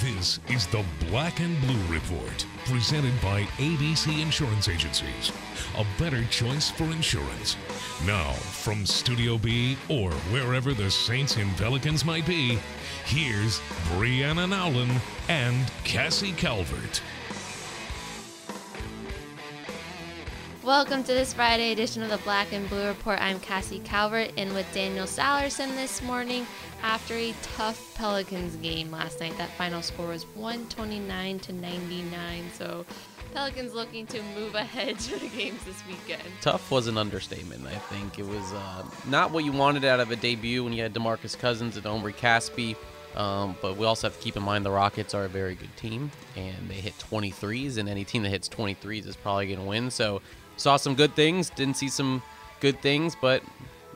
This is the Black and Blue Report, presented by ABC Insurance Agencies. A better choice for insurance. Now, from Studio B or wherever the Saints and Pelicans might be, here's Brianna Nowlin and Cassie Calvert. Welcome to this Friday edition of the Black and Blue Report. I'm Cassie Calvert in with Daniel Sallerson this morning after a tough Pelicans game last night. That final score was 129 to 99. So Pelicans looking to move ahead to the games this weekend. Tough was an understatement. I think it was uh, not what you wanted out of a debut when you had DeMarcus Cousins and Omri Caspi. Um, but we also have to keep in mind the Rockets are a very good team, and they hit 23s, and any team that hits 23s is probably going to win. So saw some good things, didn't see some good things, but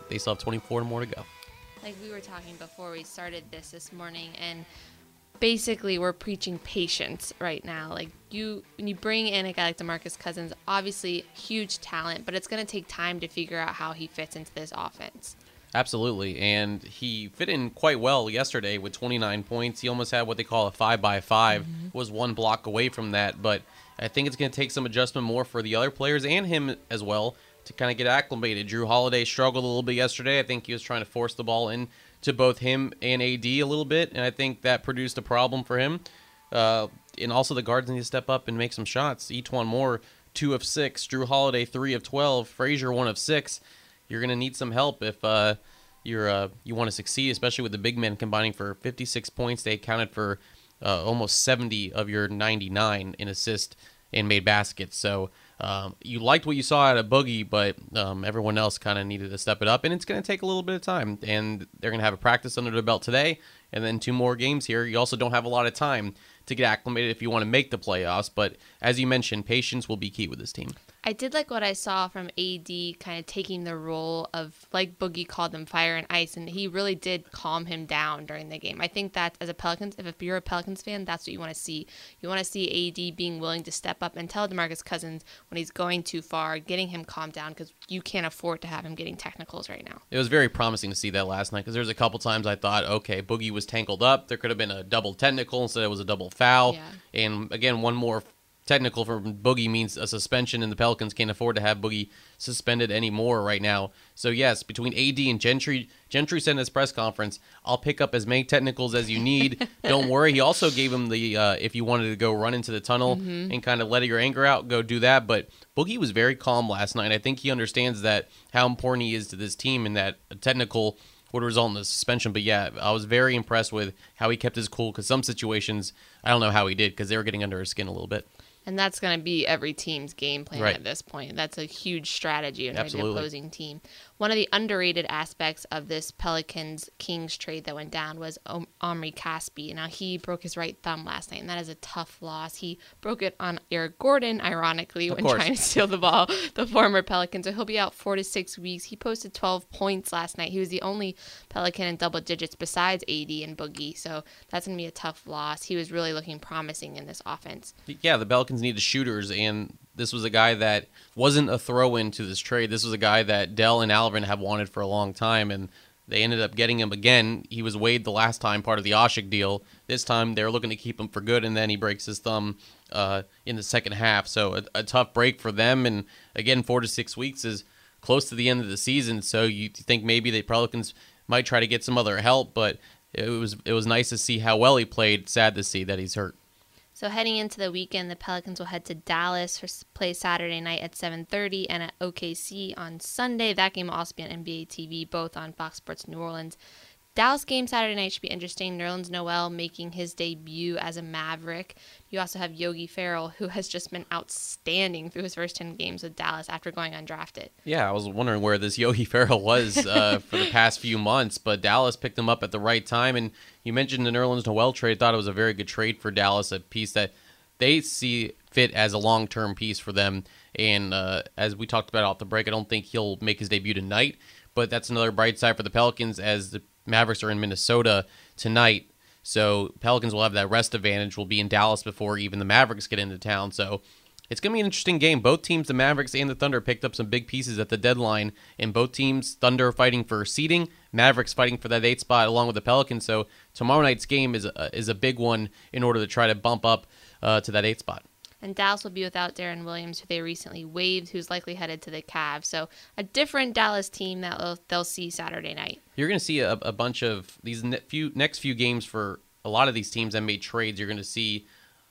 they still have 24 more to go. Like we were talking before we started this this morning, and basically we're preaching patience right now. Like you, when you bring in a guy like DeMarcus Cousins, obviously huge talent, but it's going to take time to figure out how he fits into this offense. Absolutely, and he fit in quite well yesterday with 29 points. He almost had what they call a five by 5 mm-hmm. Was one block away from that, but I think it's going to take some adjustment more for the other players and him as well to kind of get acclimated. Jrue Holiday struggled a little bit yesterday. I think he was trying to force the ball in to both him and AD a little bit, and I think that produced a problem for him. Uh, and also the guards need to step up and make some shots. E'Twaun Moore, two of six. Jrue Holiday, three of twelve. Frazier, one of six. You're going to need some help if uh, you're uh, you want to succeed, especially with the big men combining for 56 points. They accounted for uh, almost 70 of your 99 in assists and made baskets. So um, you liked what you saw out of Boogie, but um, everyone else kind of needed to step it up, and it's going to take a little bit of time. And they're going to have a practice under their belt today, and then two more games here. You also don't have a lot of time to get acclimated if you want to make the playoffs. But as you mentioned, patience will be key with this team. I did like what I saw from AD kind of taking the role of, like Boogie called them, fire and ice, and he really did calm him down during the game. I think that as a Pelicans, if you're a Pelicans fan, that's what you want to see. You want to see AD being willing to step up and tell DeMarcus Cousins when he's going too far, getting him calmed down because you can't afford to have him getting technicals right now. It was very promising to see that last night because there was a couple times I thought, okay, Boogie was tangled up. There could have been a double technical instead it was a double foul. Yeah. And again, one more technical for Boogie means a suspension, and the Pelicans can't afford to have Boogie suspended anymore right now. So yes, between AD and Gentry, Gentry said in his press conference, "I'll pick up as many technicals as you need. Don't worry." He also gave him the uh, if you wanted to go run into the tunnel mm-hmm. and kind of let your anger out, go do that. But Boogie was very calm last night. I think he understands that how important he is to this team, and that a technical would result in a suspension. But yeah, I was very impressed with how he kept his cool because some situations I don't know how he did because they were getting under his skin a little bit. And that's going to be every team's game plan right. at this point. That's a huge strategy under the opposing team. One of the underrated aspects of this Pelicans Kings trade that went down was Omri Caspi. Now, he broke his right thumb last night, and that is a tough loss. He broke it on Eric Gordon, ironically, of when course. trying to steal the ball, the former Pelican. So he'll be out four to six weeks. He posted 12 points last night. He was the only Pelican in double digits besides AD and Boogie. So that's going to be a tough loss. He was really looking promising in this offense. Yeah, the Pelicans need the shooters, and this was a guy that wasn't a throw in to this trade. This was a guy that Dell and Alvin have wanted for a long time, and they ended up getting him again. He was waived the last time, part of the Oshik deal. This time they're looking to keep him for good, and then he breaks his thumb uh, in the second half. So a, a, tough break for them. And again, four to six weeks is close to the end of the season. So you think maybe the Pelicans might try to get some other help, but it was it was nice to see how well he played. Sad to see that he's hurt. So heading into the weekend, the Pelicans will head to Dallas for play Saturday night at 7:30 and at OKC on Sunday. That game will also be on NBA TV, both on Fox Sports New Orleans. Dallas game Saturday night should be interesting. Nerlens Noel making his debut as a Maverick. You also have Yogi Ferrell, who has just been outstanding through his first 10 games with Dallas after going undrafted. Yeah, I was wondering where this Yogi Ferrell was uh, for the past few months, but Dallas picked him up at the right time. And you mentioned the Nerlens Noel trade. Thought it was a very good trade for Dallas, a piece that they see fit as a long term piece for them. And uh, as we talked about off the break, I don't think he'll make his debut tonight, but that's another bright side for the Pelicans as the Mavericks are in Minnesota tonight. So Pelicans will have that rest advantage. Will be in Dallas before even the Mavericks get into town. So it's going to be an interesting game. Both teams, the Mavericks and the Thunder, picked up some big pieces at the deadline, and both teams, Thunder fighting for seeding, Mavericks fighting for that eight spot along with the Pelicans. So tomorrow night's game is a, is a big one in order to try to bump up uh, to that eight spot. And Dallas will be without Deron Williams, who they recently waived, who's likely headed to the Cavs. So a different Dallas team that they'll, they'll see Saturday night. You're going to see a, a bunch of these ne- few next few games for a lot of these teams that made trades. You're going to see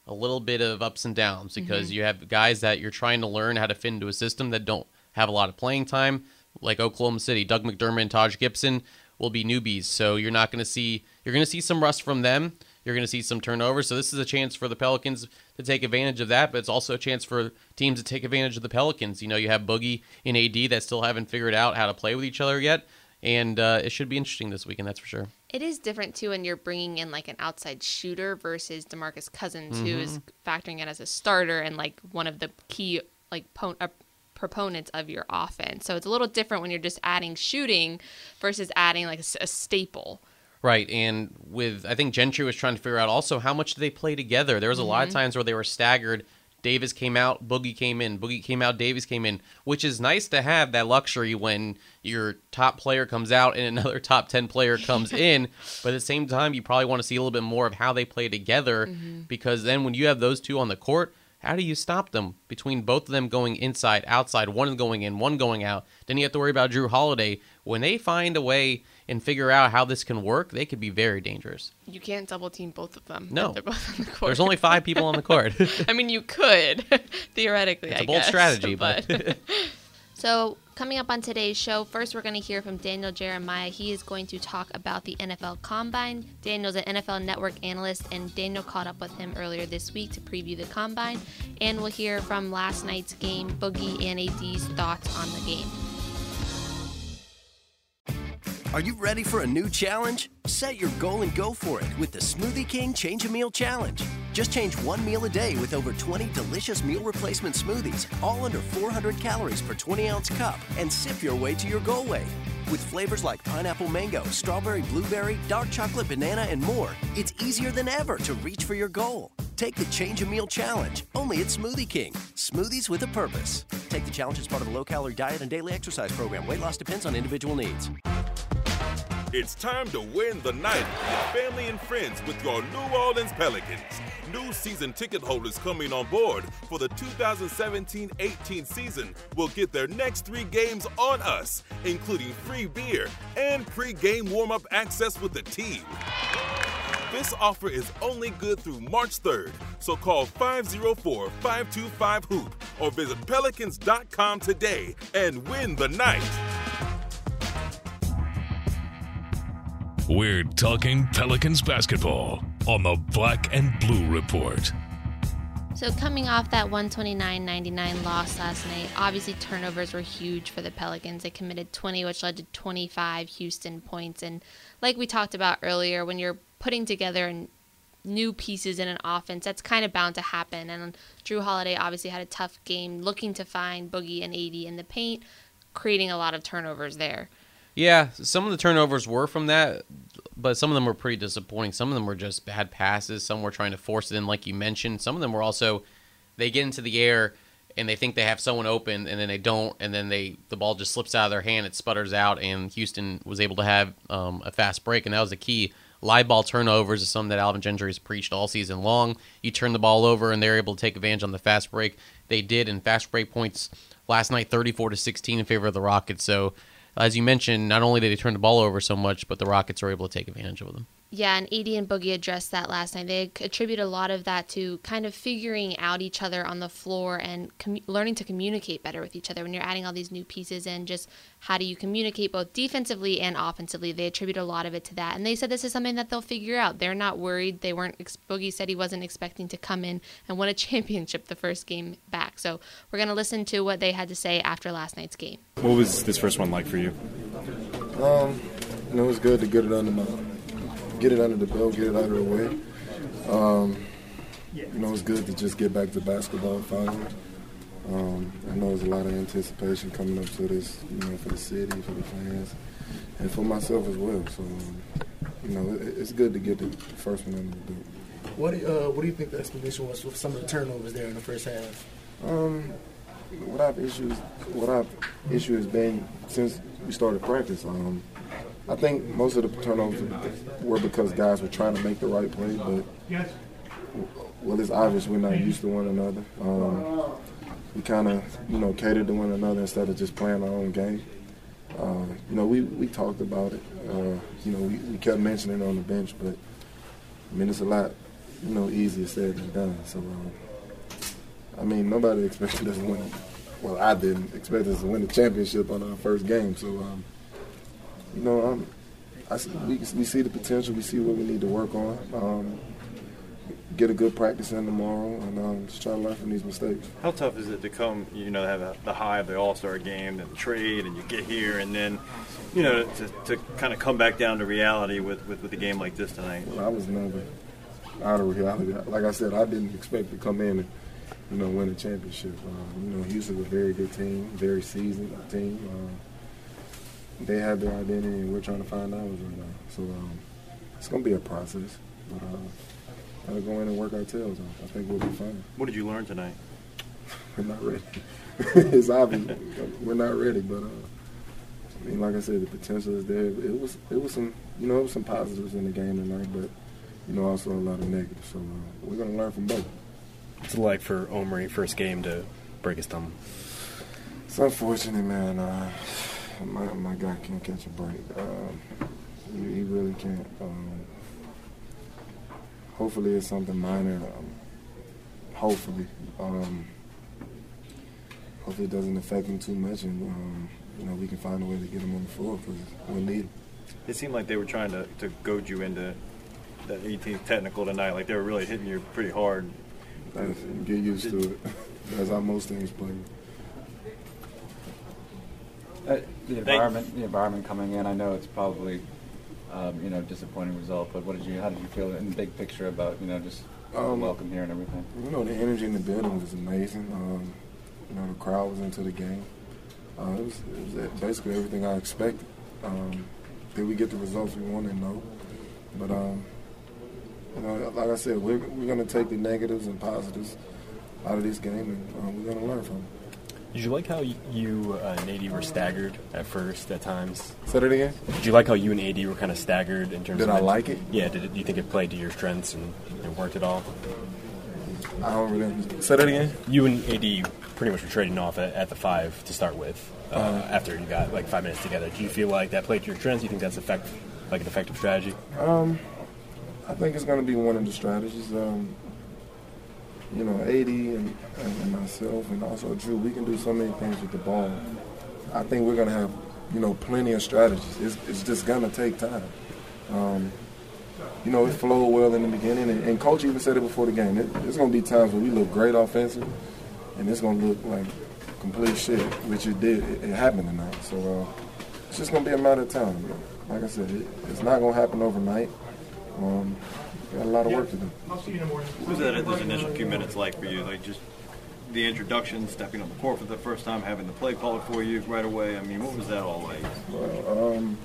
a little bit of ups and downs because mm-hmm. you have guys that you're trying to learn how to fit into a system that don't have a lot of playing time, like Oklahoma City. Doug McDermott and Taj Gibson will be newbies, so you're not going to see you're going to see some rust from them. You're going to see some turnover. So this is a chance for the Pelicans to take advantage of that, but it's also a chance for teams to take advantage of the Pelicans. You know, you have Boogie and AD that still haven't figured out how to play with each other yet, and uh, it should be interesting this weekend. That's for sure. It is different too when you're bringing in like an outside shooter versus Demarcus Cousins, mm-hmm. who is mm-hmm. factoring in as a starter and like one of the key like po- uh, proponents of your offense. So it's a little different when you're just adding shooting versus adding like a, a staple. Right, and with I think Gentry was trying to figure out also how much do they play together. There was a mm-hmm. lot of mm-hmm. times where they were staggered Davis came out, Boogie came in, Boogie came out, Davis came in, which is nice to have that luxury when your top player comes out and another top 10 player comes in. But at the same time, you probably want to see a little bit more of how they play together mm-hmm. because then when you have those two on the court, how do you stop them between both of them going inside, outside, one going in, one going out? Then you have to worry about Jrue Holiday. When they find a way and figure out how this can work, they could be very dangerous. You can't double team both of them. No, they're both on the court. There's only five people on the court. I mean, you could theoretically. It's a I bold guess, strategy, but. but. so coming up on today's show, first we're going to hear from Daniel Jeremiah. He is going to talk about the NFL Combine. Daniel's an NFL Network analyst, and Daniel caught up with him earlier this week to preview the Combine. And we'll hear from last night's game, Boogie and AD's thoughts on the game. Are you ready for a new challenge? Set your goal and go for it with the Smoothie King Change a Meal Challenge. Just change one meal a day with over 20 delicious meal replacement smoothies, all under 400 calories per 20 ounce cup, and sip your way to your goal weight. With flavors like pineapple mango, strawberry blueberry, dark chocolate banana, and more, it's easier than ever to reach for your goal. Take the Change a Meal Challenge, only at Smoothie King. Smoothies with a purpose. Take the challenge as part of a low calorie diet and daily exercise program. Weight loss depends on individual needs. It's time to win the night with family and friends with your New Orleans Pelicans. New season ticket holders coming on board for the 2017 18 season will get their next three games on us, including free beer and pre game warm up access with the team. This offer is only good through March 3rd, so call 504 525 Hoop or visit pelicans.com today and win the night. We're talking Pelicans basketball on the Black and Blue Report. So coming off that 129-99 loss last night, obviously turnovers were huge for the Pelicans. They committed 20, which led to 25 Houston points. And like we talked about earlier, when you're putting together new pieces in an offense, that's kind of bound to happen. And Jrue Holiday obviously had a tough game, looking to find Boogie and AD in the paint, creating a lot of turnovers there. Yeah, some of the turnovers were from that, but some of them were pretty disappointing. Some of them were just bad passes. Some were trying to force it in, like you mentioned. Some of them were also they get into the air and they think they have someone open, and then they don't, and then they the ball just slips out of their hand. It sputters out, and Houston was able to have um, a fast break, and that was the key. Live ball turnovers is something that Alvin Gentry has preached all season long. You turn the ball over, and they're able to take advantage on the fast break. They did, in fast break points last night, 34 to 16 in favor of the Rockets. So as you mentioned, not only did they turn the ball over so much, but the Rockets were able to take advantage of them. Yeah, and AD and Boogie addressed that last night. They attribute a lot of that to kind of figuring out each other on the floor and com- learning to communicate better with each other. When you're adding all these new pieces in, just how do you communicate both defensively and offensively? They attribute a lot of it to that. And they said this is something that they'll figure out. They're not worried. They weren't, Boogie said he wasn't expecting to come in and win a championship the first game back. So we're going to listen to what they had to say after last night's game. What was this first one like for you? Um, it was good to get it under my get it under the belt, get it out of the way. Um, you know, it's good to just get back to basketball finally. Um, I know there's a lot of anticipation coming up to this, you know, for the city, for the fans, and for myself as well. So, you know, it, it's good to get the first one under the belt. What do, uh, what do you think the explanation was for some of the turnovers there in the first half? Um, what I've issues, what I've issue has been since we started practice. Um, I think most of the turnovers were because guys were trying to make the right play, but well, it's obvious we're not used to one another. Um, we kind of, you know, catered to one another instead of just playing our own game. Uh, you know, we, we talked about it. Uh, you know, we, we kept mentioning it on the bench, but I mean, it's a lot, you know, easier said than done. So, um, I mean, nobody expected us to win. Well, I didn't expect us to win the championship on our first game. So, um, you know, um, I see, we, we see the potential. We see what we need to work on. Um, get a good practice in tomorrow, and um, just try to learn from these mistakes. How tough is it to come, you know, have a, the high of the All Star game, and the trade, and you get here, and then, you know, to, to kind of come back down to reality with, with, with a game like this tonight? Well, I was never out of reality. Like I said, I didn't expect to come in and, you know, win a championship. Uh, you know, Houston's a very good team, very seasoned team. Uh, they have their identity, and we're trying to find ours right now. So um, it's going to be a process. But, uh, gotta go in and work our tails off. I think we'll be fine. What did you learn tonight? We're not ready. it's obvious we're not ready, but uh, I mean, like I said, the potential is there. It was it was some you know it was some positives in the game tonight, but you know also a lot of negatives. So uh, we're gonna learn from both. What's it like for Omri first game to break his thumb? It's unfortunate, man. Uh, my my guy can't catch a break. Um, he, he, really can't. Um, hopefully it's something minor. Um, hopefully, um, hopefully it doesn't affect him too much, and um, you know we can find a way to get him on the floor because we need him. It seemed like they were trying to, to goad you into that 18th technical tonight. Like they were really hitting you pretty hard. That's, get used to it. That's how most things play. Uh, the environment, the environment coming in. I know it's probably um, you know, disappointing result. But what did you, how did you feel in the big picture about, you know, just um, welcome here and everything? You know, the energy in the building was amazing. Um, you know, the crowd was into the game. Uh, it, was, it was basically everything I expected. Um, did we get the results we wanted? No. But, um, you know, like I said, we're, we're going to take the negatives and positives out of this game, and uh, we're going to learn from it. Did you like how you uh, and AD were staggered at first at times? Say that again. Did you like how you and AD were kind of staggered in terms did of? Did I like it? Yeah. Did it, do you think it played to your strengths and it worked at all? I don't really. Say that again. You and AD pretty much were trading off at, at the five to start with. Uh, uh, after you got like five minutes together, do you feel like that played to your strengths? Do you think that's effect, like an effective strategy? Um, I think it's going to be one of the strategies. Um, you know, AD and, and, myself and also Jrue, we can do so many things with the ball. I think we're going to have, you know, plenty of strategies. It's, it's just going to take time. Um, you know, it flowed well in the beginning, and, and Coach even said it before the game. It, there's going to be times where we look great offensive, and it's going to look like complete shit, which it did. It, it happened tonight. So uh, it's just going to be a matter of time. Like I said, it, it's not going to happen overnight. Um, got a lot of work to do. What was that those initial few minutes like for you? Like just the introduction, stepping on the court for the first time, having the play called for you right away. I mean, what was that all like? Well, um,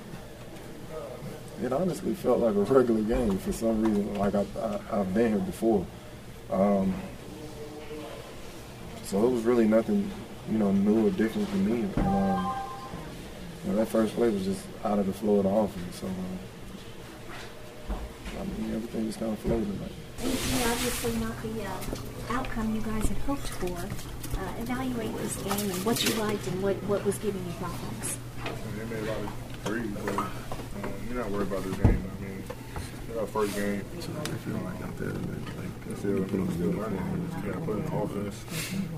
it honestly felt like a regular game for some reason. Like I, I, have been here before, um, so it was really nothing, you know, new or different to me. And, um, you know, that first play was just out of the flow of the offense. So. Uh, I mean, everything just kind of flowed tonight. Obviously, not the uh, outcome you guys had hoped for. Uh, evaluate this game and what you liked and what, what was giving you problems. They made a lot of threes, but um, you're not worried about this game. I mean, it's our first game. So they feel like out there, like, still, still learning. You got to put in offense.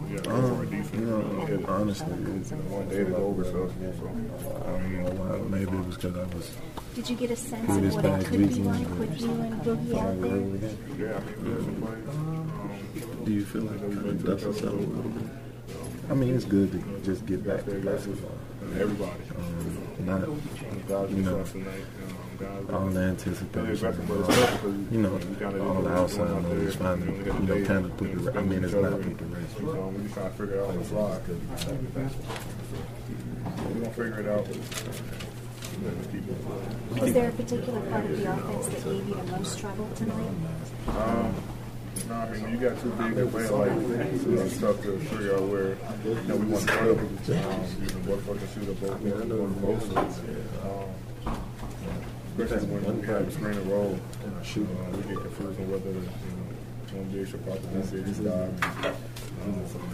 You got to um, our defense. You know, honestly, it's, one day is over, so, so I mean, maybe it was because I was did you get a sense of what it could be like with you and Boogie out there? Yeah, Do you feel like the dust has settled a little bit? I mean, it's good to just get back to basketball. Everybody. Um, not, you know, all the anticipation, you know, all the outside noise finally, you know, kind of put the, I mean, it's not put the rest. We trying to figure it out on the fly. We're going to figure it out. Is there a particular part of the offense that gave you the most trouble tonight? Um, No, I mean, you got too big to play like you it's tough to figure out where you know we want to throw. Um, you know, both fucking shoot up both ends, both both sides. Um, especially when we have screen and roll, shoot, uh, we get confused on whether you know one big should probably be six guy.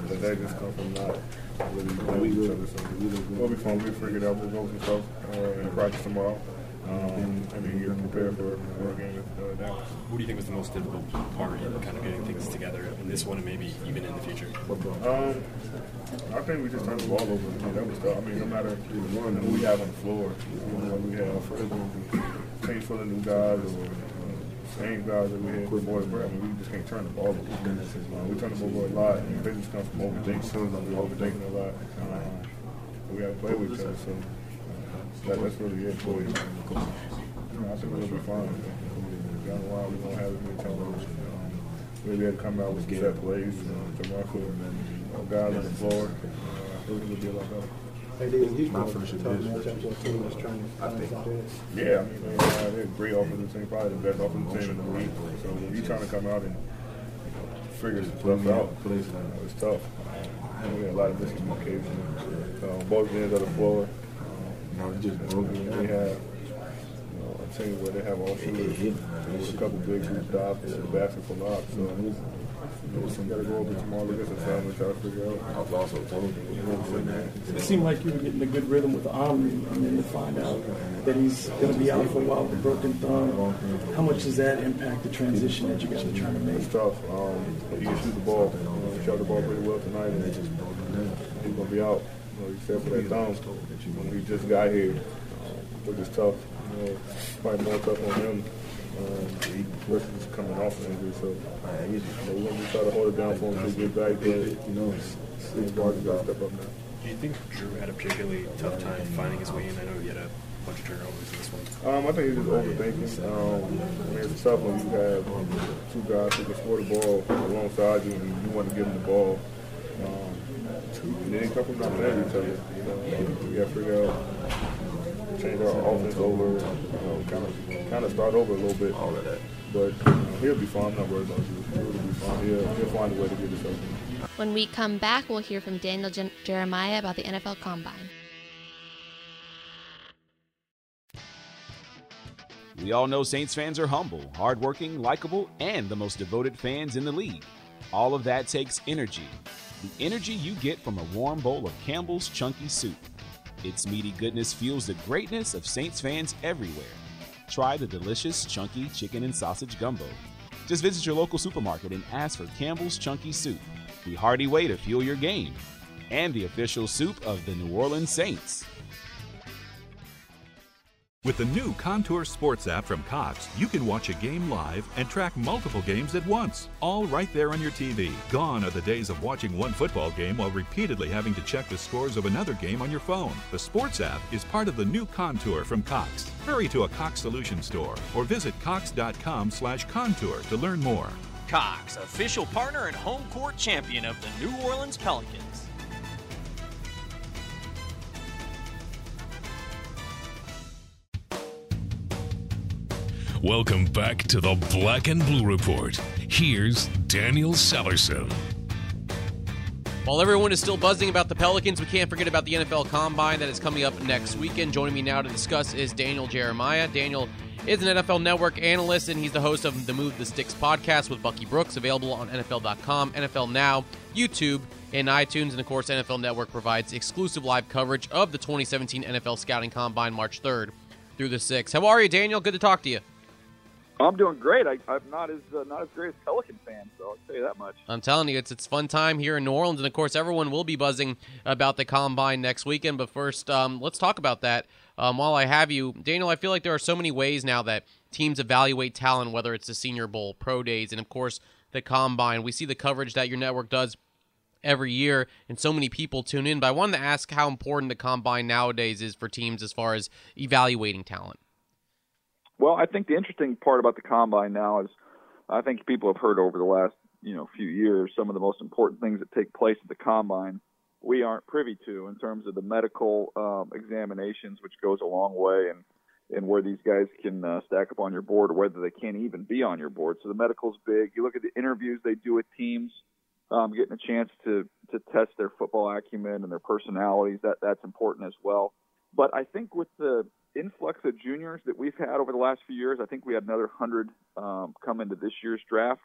But that just come from not really knowing each other. So it'll be fun. We figured out we'll go some stuff uh, in practice tomorrow. Um, I mean, get prepared for, for a game with uh, Dallas. What do you think was the most difficult part in kind of getting things together in this one and maybe even in the future? Um, I think we just turned the ball over. I mean, that was tough. I mean, no matter who we have on the floor, you know, we have change for the new guys or uh, same guys that we had before, I mean, we just can't turn the ball over. Uh, we turn the ball over a lot, and they just come from overthinking. We're overthinking a lot. Uh, we have to play with each other, so that, that's really it for you. I think we'll be fine. Down the line, we won't have as many turnovers. Um, we'll be able to come out with set plays uh, to mark uh, guys on the floor. Uh, I think it'll be a lot better. My first matchup for a team that's trying to find something. Yeah, I mean, they, uh, they're a great offensive team, probably the best offensive team in the league. So when you're trying to come out and you know, figure stuff out, you know, it's tough. Um, we had a lot of miscommunication uh, both ends of the floor. Um, just broken. We have you know, a team where they have all shooters with a couple big group stops and a basket for lobs. So you got to go over tomorrow, look at the film, and try to figure out. I was also told It seemed like you were getting a good rhythm with Omri, and then to find out that he's going to be out for a while with a broken thumb. How much does that impact the transition that you guys are trying to make? It's tough. Um, he can shoot the ball. He shot the ball pretty well tonight, and he's going to be out. You know, except for that thumb when he just got here. Um, but it's tough. You know, probably more tough on him. Um, he versus coming off an injury, so you know, we're going to try to hold it down for him to get back. But you know, Barnes got to step up now. Do you think Jrue had a particularly tough time finding his way in? I know he had a bunch of turnovers in this one. Um, I think he's just overthinking. Um, I mean, it's tough when you have two guys who can score the ball alongside you and you want to give them the ball. And they didn't come from not playing each other. You know, we got to figure out, change our offense over, you know, kind of, kind of start over a little bit. All of that. But you know, he'll be fine. I'm not worried about you. He'll be fine. He'll, he'll find a way to get this over. When we come back, we'll hear from Daniel Jen- Jeremiah about the NFL Combine. We all know Saints fans are humble, hardworking, likable, and the most devoted fans in the league. All of that takes energy. The energy you get from a warm bowl of Campbell's Chunky Soup. Its meaty goodness fuels the greatness of Saints fans everywhere. Try the delicious Chunky Chicken and Sausage Gumbo. Just visit your local supermarket and ask for Campbell's Chunky Soup, the hearty way to fuel your game, and the official soup of the New Orleans Saints. With the new Contour Sports app from Cox, you can watch a game live and track multiple games at once, all right there on your TV. Gone are the days of watching one football game while repeatedly having to check the scores of another game on your phone. The Sports app is part of the new Contour from Cox. Hurry to a Cox Solution store or visit cox.com/contour to learn more. Cox, official partner and home court champion of the New Orleans Pelicans. Welcome back to the Black and Blue Report. Here's Daniel Sellerson. While everyone is still buzzing about the Pelicans, we can't forget about the NFL Combine that is coming up next weekend. Joining me now to discuss is Daniel Jeremiah. Daniel is an NFL Network analyst, and he's the host of the Move the Sticks podcast with Bucky Brooks, available on NFL.com, NFL Now, YouTube, and iTunes. And of course, NFL Network provides exclusive live coverage of the 2017 NFL Scouting Combine March 3rd through the 6th. How are you, Daniel? Good to talk to you. I'm doing great. I, I'm not as uh, not as great as Pelican fan, so I'll tell you that much. I'm telling you, it's it's fun time here in New Orleans, and of course, everyone will be buzzing about the combine next weekend. But first, um, let's talk about that. Um, while I have you, Daniel, I feel like there are so many ways now that teams evaluate talent, whether it's the Senior Bowl, pro days, and of course the combine. We see the coverage that your network does every year, and so many people tune in. But I wanted to ask how important the combine nowadays is for teams as far as evaluating talent. Well, I think the interesting part about the combine now is I think people have heard over the last you know few years some of the most important things that take place at the combine we aren't privy to in terms of the medical um, examinations, which goes a long way, and and where these guys can uh, stack up on your board or whether they can't even be on your board. So the medical's big. You look at the interviews they do with teams, um, getting a chance to to test their football acumen and their personalities. That that's important as well. But I think with the influx of juniors that we've had over the last few years, I think we had another hundred um, come into this year's draft.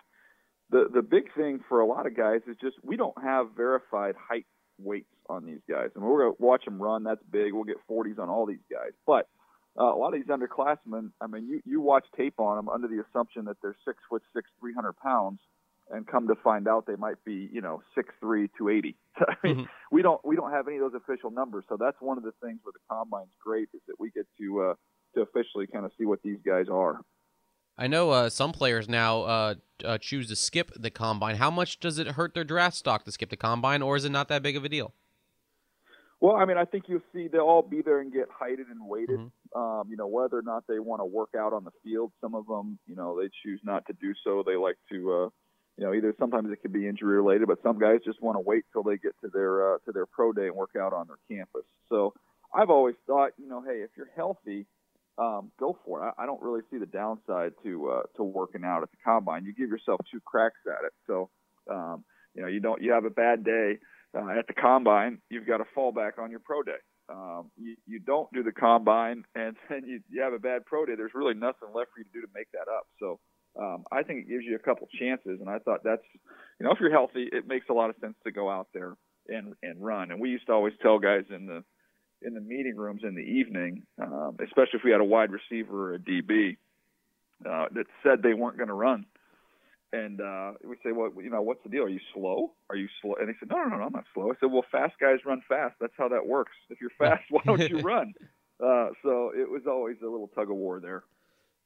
The the big thing for a lot of guys is just we don't have verified height weights on these guys, and we're gonna watch them run. That's big. We'll get 40s on all these guys, but uh, a lot of these underclassmen, I mean, you you watch tape on them under the assumption that they're six foot six, 300 pounds, and come to find out they might be, you know, six three, 280. I mean, mm-hmm. we don't we don't have any of those official numbers, so that's one of the things where the combine's great is that we get to uh, to officially kind of see what these guys are. I know uh, some players now uh, uh, choose to skip the combine. How much does it hurt their draft stock to skip the combine, or is it not that big of a deal? Well, I mean, I think you'll see they'll all be there and get heighted and weighted. Mm-hmm. Um, you know, whether or not they want to work out on the field, some of them, you know, they choose not to do so. They like to, uh, you know, either sometimes it can be injury related, but some guys just want to wait till they get to their uh, to their pro day and work out on their campus. So I've always thought, you know, hey, if you're healthy, um, go for it. I, I don't really see the downside to uh, to working out at the combine. You give yourself two cracks at it. So, um, you know, you don't you have a bad day uh, at the combine, you've got to fall back on your pro day. Um, you, you don't do the combine and then you, you have a bad pro day. There's really nothing left for you to do to make that up. So um, I think it gives you a couple chances. And I thought that's, you know, if you're healthy, it makes a lot of sense to go out there and and run. And we used to always tell guys in the in the meeting rooms in the evening, um, especially if we had a wide receiver or a DB uh, that said they weren't going to run and uh, we say, well, you know, what's the deal? Are you slow? Are you slow? And they said, no, no, no, I'm not slow. I said, well, fast guys run fast. That's how that works. If you're fast, why don't you run? Uh, so it was always a little tug of war there.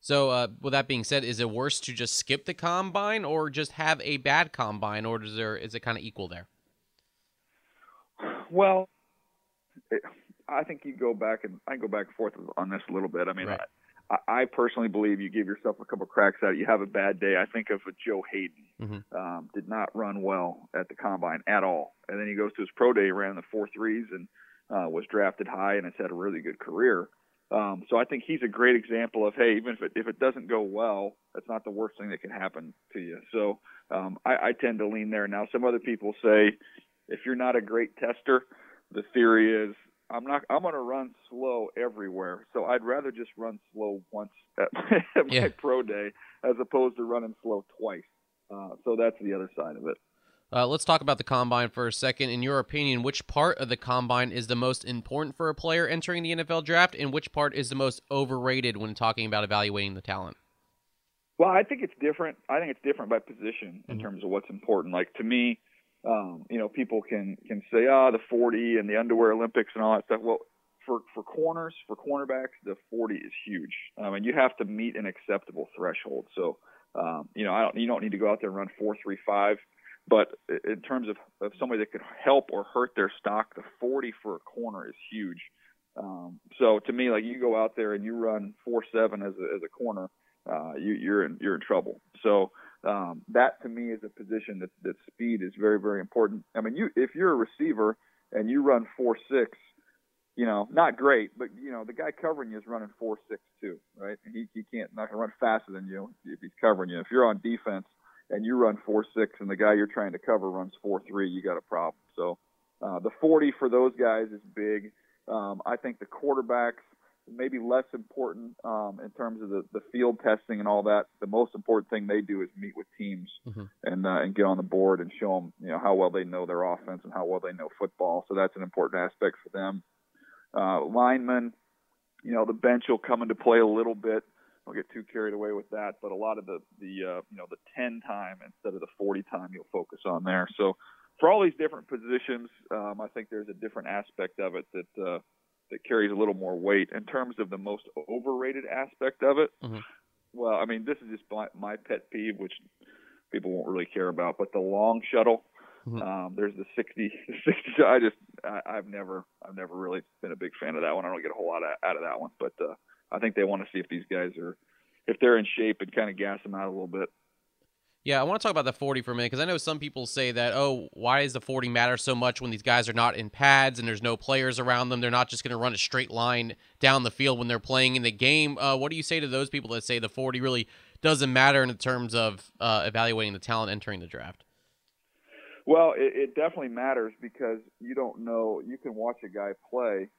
So, uh, with that being said, is it worse to just skip the combine or just have a bad combine, or is there is it kind of equal there? Well, it, I think you go back and I go back and forth on this a little bit. I mean, right. I personally believe you give yourself a couple cracks at it. You have a bad day. I think of Joe Haden Mm-hmm. Um, did not run well at the combine at all, and then he goes to his pro day, ran the four threes, and uh, was drafted high, and has had a really good career. Um, so I think he's a great example of hey, even if it if it doesn't go well, that's not the worst thing that can happen to you. So um, I, I tend to lean there. Now some other people say if you're not a great tester, the theory is I'm not. I'm going to run slow everywhere. So I'd rather just run slow once at my, at my yeah. pro day as opposed to running slow twice. Uh, so that's the other side of it. Uh, let's talk about the combine for a second. In your opinion, which part of the combine is the most important for a player entering the NFL draft, and which part is the most overrated when talking about evaluating the talent? Well, I think it's different. I think it's different by position in mm-hmm. terms of what's important. Like to me, um, you know, people can can say, ah, oh, the 40 and the underwear Olympics and all that stuff. Well, for for corners, for cornerbacks, the 40 is huge. I mean, you have to meet an acceptable threshold. So, um, you know, I don't you don't need to go out there and run 4.35. But in terms of, of somebody that could help or hurt their stock, the 40 for a corner is huge. Um, so to me, like you go out there and you run 4.7 as a, as a corner, uh, you, you're in you're in trouble. So um, that to me is a position that, that speed is very, very important. I mean, you if you're a receiver and you run four six, you know, not great, but you know the guy covering you is running four six too, right? He he can't not gonna run faster than you if he's covering you. If you're on defense and you run four six and the guy you're trying to cover runs four three, you got a problem. So uh, the 40 for those guys is big. Um, I think the quarterbacks maybe less important um, in terms of the, the field testing and all that. The most important thing they do is meet with teams mm-hmm. and uh, and get on the board and show them you know how well they know their offense and how well they know football. So that's an important aspect for them. Uh, linemen, you know, the bench will come into play a little bit. Don't get too carried away with that, but a lot of the the uh, you know the 10 time instead of the 40 time you'll focus on there. So for all these different positions, um, I think there's a different aspect of it that uh, that carries a little more weight in terms of the most overrated aspect of it. Mm-hmm. Well, I mean, this is just my, my pet peeve, which people won't really care about, but the long shuttle. Mm-hmm. Um, there's the 60, 60. I just, I, I've never, I've never really been a big fan of that one. I don't get a whole lot out of that one, but uh, I think they want to see if these guys are, if they're in shape and kind of gas them out a little bit. Yeah, I want to talk about the 40 for a minute because I know some people say that, oh, why does the 40 matter so much when these guys are not in pads and there's no players around them? They're not just going to run a straight line down the field when they're playing in the game. Uh, what do you say to those people that say the 40 really doesn't matter in terms of uh, evaluating the talent entering the draft? Well, it, it definitely matters because you don't know. You can watch a guy play.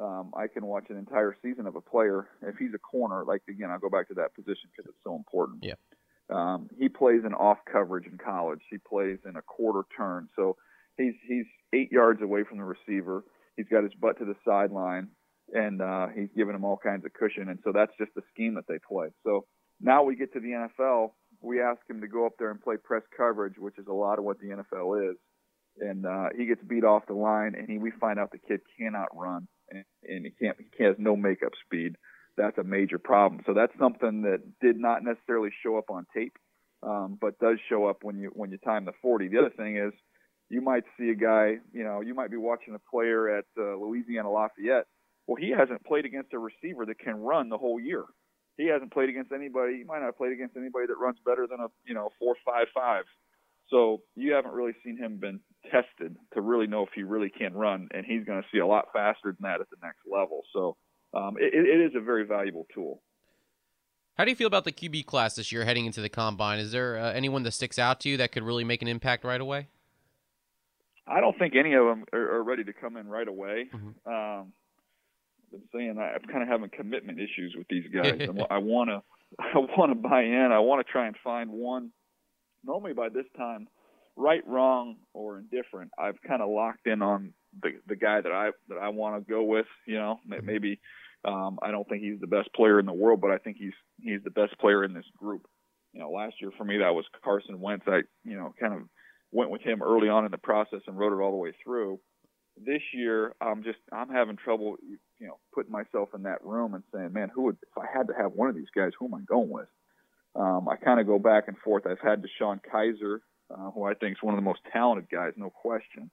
Um, I can watch an entire season of a player. If he's a corner, like again, I'll go back to that position because it's so important. Yeah. Um, he plays in off coverage in college. He plays in a quarter turn, so he's he's eight yards away from the receiver. He's got his butt to the sideline, and uh, he's giving him all kinds of cushion. And so that's just the scheme that they play. So now we get to the NFL. We ask him to go up there and play press coverage, which is a lot of what the NFL is. And uh, he gets beat off the line, and he, we find out the kid cannot run, and, and he can't. He has no makeup speed that's a major problem. So that's something that did not necessarily show up on tape, um, but does show up when you when you time the 40. The other thing is, you might see a guy, you know, you might be watching a player at uh, Louisiana Lafayette. Well, he hasn't played against a receiver that can run the whole year. He hasn't played against anybody. He might not have played against anybody that runs better than a you know four five five. So you haven't really seen him been tested to really know if he really can run, and he's going to see a lot faster than that at the next level. So um, it, it is a very valuable tool. How do you feel about the QB class this year heading into the combine? Is there uh, anyone that sticks out to you that could really make an impact right away? I don't think any of them are, are ready to come in right away. Mm-hmm. Um, I've been saying I'm kind of having commitment issues with these guys. I want to, I want to buy in. I want to try and find one. Normally by this time, right, wrong, or indifferent, I've kind of locked in on the the guy that I that I want to go with. You know, maybe um, I don't think he's the best player in the world, but I think he's he's the best player in this group. You know, last year for me that was Carson Wentz. I you know kind of went with him early on in the process and rode it all the way through. This year, I'm just I'm having trouble, you know, putting myself in that room and saying, man, who would if I had to have one of these guys, who am I going with? Um, I kind of go back and forth. I've had DeShone Kizer, uh, who I think is one of the most talented guys, no question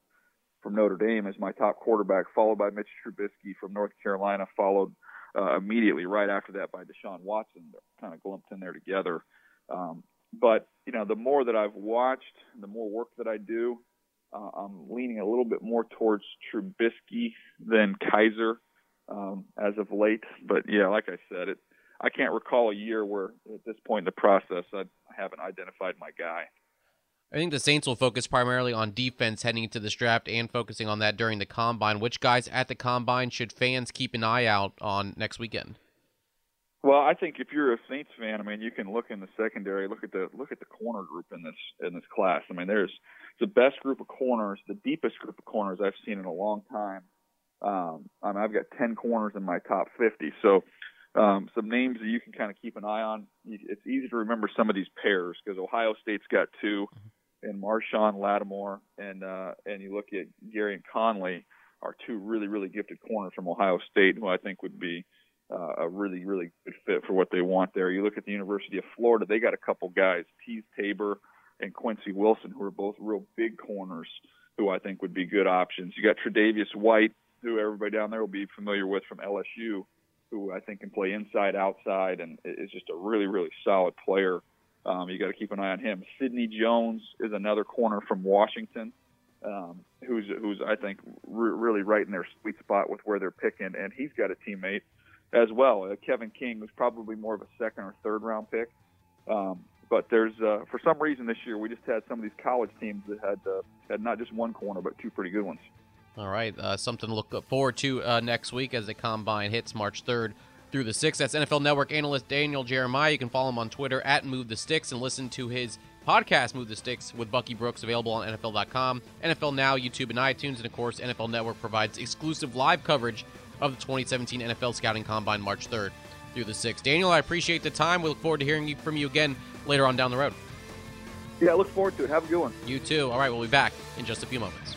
from Notre Dame as my top quarterback, followed by Mitch Trubisky from North Carolina, followed uh, immediately right after that by Deshaun Watson. Kind of lumped in there together. Um, but you know, the more that I've watched, the more work that I do, uh, I'm leaning a little bit more towards Trubisky than Kizer um, as of late. But yeah, like I said, it. I can't recall a year where, at this point in the process, I haven't identified my guy. I think the Saints will focus primarily on defense heading into this draft and focusing on that during the combine. Which guys at the combine should fans keep an eye out on next weekend? Well, I think if you're a Saints fan, I mean, you can look in the secondary, look at the look at the corner group in this in this class. I mean, there's the best group of corners, the deepest group of corners I've seen in a long time. Um, I mean, I've got 10 corners in my top 50. So, um, some names that you can kind of keep an eye on. It's easy to remember some of these pairs because Ohio State's got two and Marshon Lattimore and uh, and you look at Gareon Conley are two really really gifted corners from Ohio State who I think would be uh, a really really good fit for what they want there. You look at the University of Florida, they got a couple guys, Teez Tabor and Quincy Wilson, who are both real big corners who I think would be good options. You got Tre'Davious White, who everybody down there will be familiar with from LSU, who I think can play inside outside and is just a really really solid player. Um, you got to keep an eye on him. Sidney Jones is another corner from Washington, um, who's who's I think re- really right in their sweet spot with where they're picking, and he's got a teammate as well, uh, Kevin King, who's probably more of a second or third round pick. Um, but there's uh, for some reason this year we just had some of these college teams that had uh, had not just one corner but two pretty good ones. All right, uh, something to look forward to uh, next week as the combine hits March 3rd through the six. That's NFL Network analyst Daniel Jeremiah. You can follow him on Twitter at Move the Sticks and listen to his podcast Move the Sticks with Bucky Brooks available on NFL.com, NFL Now, YouTube, and iTunes. And of course, NFL Network provides exclusive live coverage of the 2017 NFL Scouting Combine March 3rd through the 6th. Daniel, I appreciate the time. We look forward to hearing from you again later on down the road. Yeah, I look forward to it. Have a good one. You too. All right, we'll be back in just a few moments.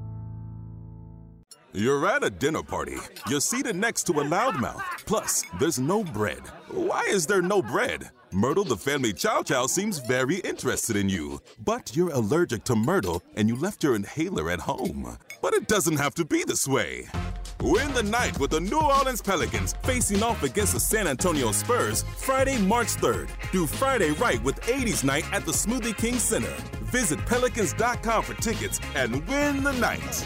You're at a dinner party. You're seated next to a loudmouth. Plus, there's no bread. Why is there no bread? Myrtle the family chow chow seems very interested in you. But you're allergic to Myrtle and you left your inhaler at home. But it doesn't have to be this way. Win the night with the New Orleans Pelicans facing off against the San Antonio Spurs Friday, March 3rd. Do Friday right with 80s night at the Smoothie King Center. Visit pelicans.com for tickets and win the night.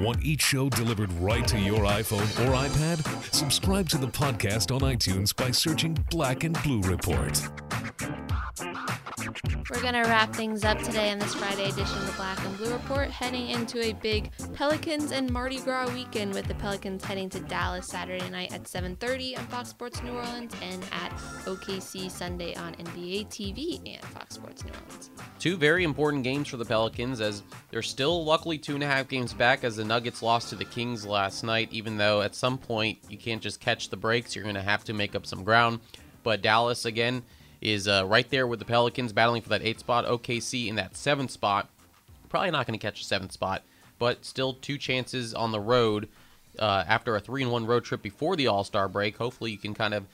Want each show delivered right to your iPhone or iPad? Subscribe to the podcast on iTunes by searching Black and Blue Report. We're going to wrap things up today on this Friday edition of the Black and Blue Report, heading into a big Pelicans and Mardi Gras weekend with the Pelicans heading to Dallas Saturday night at 7:30 on Fox Sports New Orleans and at OKC Sunday on NBA TV and Fox Sports New Orleans. Two very important games for the Pelicans as they're still luckily two and a half games back as the Nuggets lost to the Kings last night, even though at some point you can't just catch the breaks. You're going to have to make up some ground. But Dallas, again, is uh, right there with the Pelicans battling for that eighth spot. OKC in that seventh spot. Probably not going to catch a seventh spot, but still two chances on the road uh, after a three and one road trip before the All Star break. Hopefully, you can kind of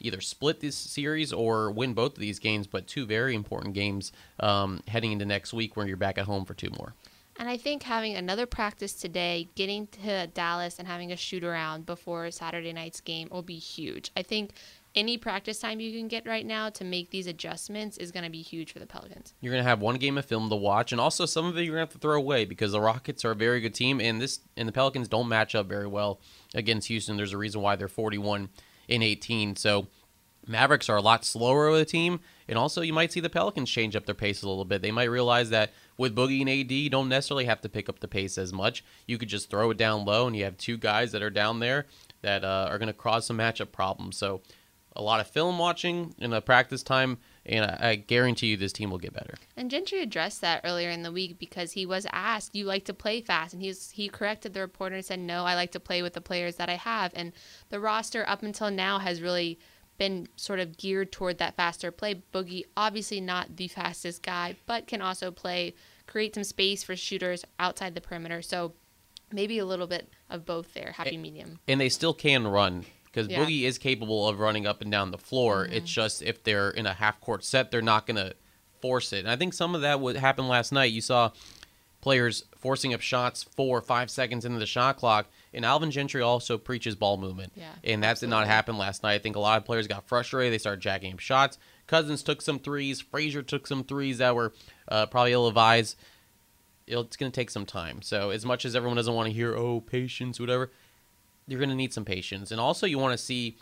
either split this series or win both of these games, but two very important games um, heading into next week when you're back at home for two more. And I think having another practice today, getting to Dallas and having a shoot around before Saturday night's game will be huge. I think any practice time you can get right now to make these adjustments is going to be huge for the Pelicans. You're going to have one game of film to watch, and also some of it you're going to have to throw away because the Rockets are a very good team, and this and the Pelicans don't match up very well against Houston. There's a reason why they're 41 in 18. So Mavericks are a lot slower of a team, and also you might see the Pelicans change up their pace a little bit. They might realize that with Boogie and AD, you don't necessarily have to pick up the pace as much. You could just throw it down low, and you have two guys that are down there that uh, are going to cause some matchup problems. So a lot of film watching in a practice time, and I, I, guarantee you this team will get better. And Gentry addressed that earlier in the week because he was asked, "You like to play fast?" and he was, he corrected the reporter and said, "No, I like to play with the players that I have." And the roster up until now has really been sort of geared toward that faster play. Boogie, obviously not the fastest guy, but can also play, create some space for shooters outside the perimeter. So maybe a little bit of both there, happy medium. And they still can run because yeah. Boogie is capable of running up and down the floor. Mm-hmm. It's just if they're in a half court set, they're not going to force it. And I think some of that would happen last night. You saw players forcing up shots four or five seconds into the shot clock. And Alvin Gentry also preaches ball movement. Yeah, and that absolutely. did not happen last night. I think a lot of players got frustrated. They started jacking up shots. Cousins took some threes. Frazier took some threes that were uh, probably ill advised. It's going to take some time. So, as much as everyone doesn't want to hear, oh, patience, whatever, you're going to need some patience. And also, you want to see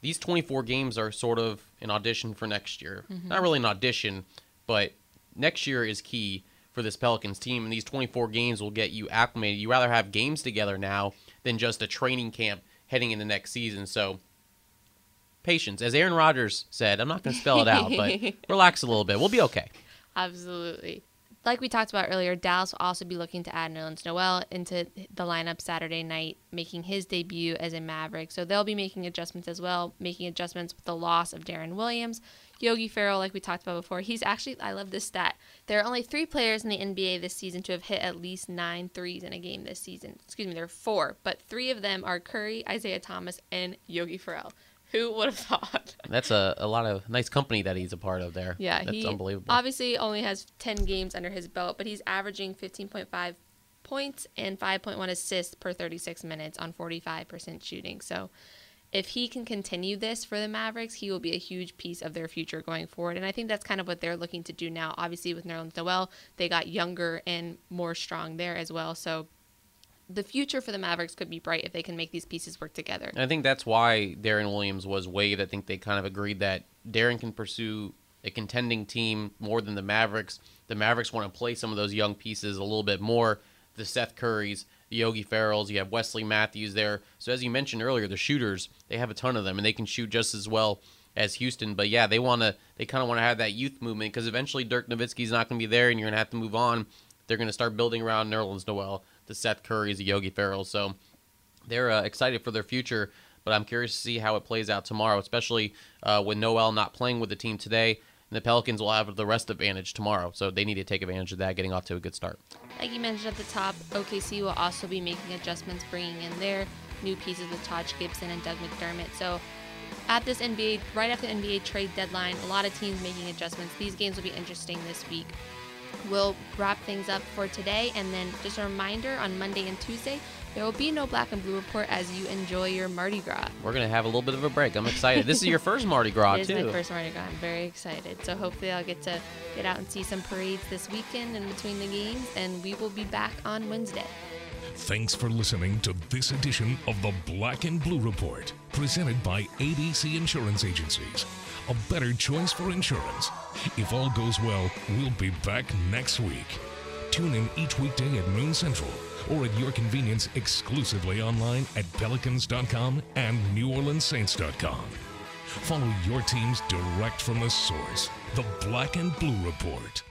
these 24 games are sort of an audition for next year. Mm-hmm. Not really an audition, but next year is key for this Pelicans team. And these 24 games will get you acclimated. You rather have games together now than just a training camp heading into next season. So, patience. As Aaron Rodgers said, I'm not going to spell it out, but relax a little bit. We'll be okay. Absolutely. Like we talked about earlier, Dallas will also be looking to add Nerlens Noel into the lineup Saturday night, making his debut as a Maverick. So they'll be making adjustments as well, making adjustments with the loss of Deron Williams. Yogi Ferrell, like we talked about before, he's actually, I love this stat. There are only three players in the NBA this season to have hit at least nine threes in a game this season. Excuse me, there are four, but three of them are Curry, Isaiah Thomas, and Yogi Ferrell. Who would have thought? That's a, a lot of nice company that he's a part of there. Yeah, That's unbelievable. obviously only has 10 games under his belt, but he's averaging 15.5 points and 5.1 assists per 36 minutes on 45% shooting. So if he can continue this for the Mavericks, he will be a huge piece of their future going forward. And I think that's kind of what they're looking to do now. Obviously, with Nerlens Noel, they got younger and more strong there as well. So the future for the Mavericks could be bright if they can make these pieces work together. I think that's why Deron Williams was waived. I think they kind of agreed that Deron can pursue a contending team more than the Mavericks. The Mavericks want to play some of those young pieces a little bit more. The Seth Currys, the Yogi Ferrells, you have Wesley Matthews there. So as you mentioned earlier, the shooters, they have a ton of them and they can shoot just as well as Houston. But yeah, they want to they kind of want to have that youth movement because eventually Dirk Nowitzki's not going to be there and you're going to have to move on. They're going to start building around Nerlens Noel the Seth Currys, the Yogi Ferrell. So they're uh, excited for their future, but I'm curious to see how it plays out tomorrow, especially uh, with Noel not playing with the team today. And the Pelicans will have the rest advantage tomorrow, so they need to take advantage of that, getting off to a good start. Like you mentioned at the top, OKC will also be making adjustments, bringing in their new pieces with Taj Gibson and Doug McDermott. So at this NBA, right after the NBA trade deadline, a lot of teams making adjustments. These games will be interesting this week. We'll wrap things up for today, and then just a reminder on Monday and Tuesday, there will be no Black and Blue report as you enjoy your Mardi Gras. We're gonna have a little bit of a break. I'm excited. this is your first Mardi Gras It is too. my first Mardi Gras. I'm very excited. So hopefully I'll get to get out and see some parades this weekend in between the games, and we will be back on Wednesday. Thanks for listening to this edition of the Black and Blue Report, presented by ABC Insurance Agencies. A better choice for insurance. If all goes well, we'll be back next week. Tune in each weekday at noon central or at your convenience exclusively online at pelicans.com and neworleanssaints.com. Follow your teams direct from the source, the Black and Blue Report.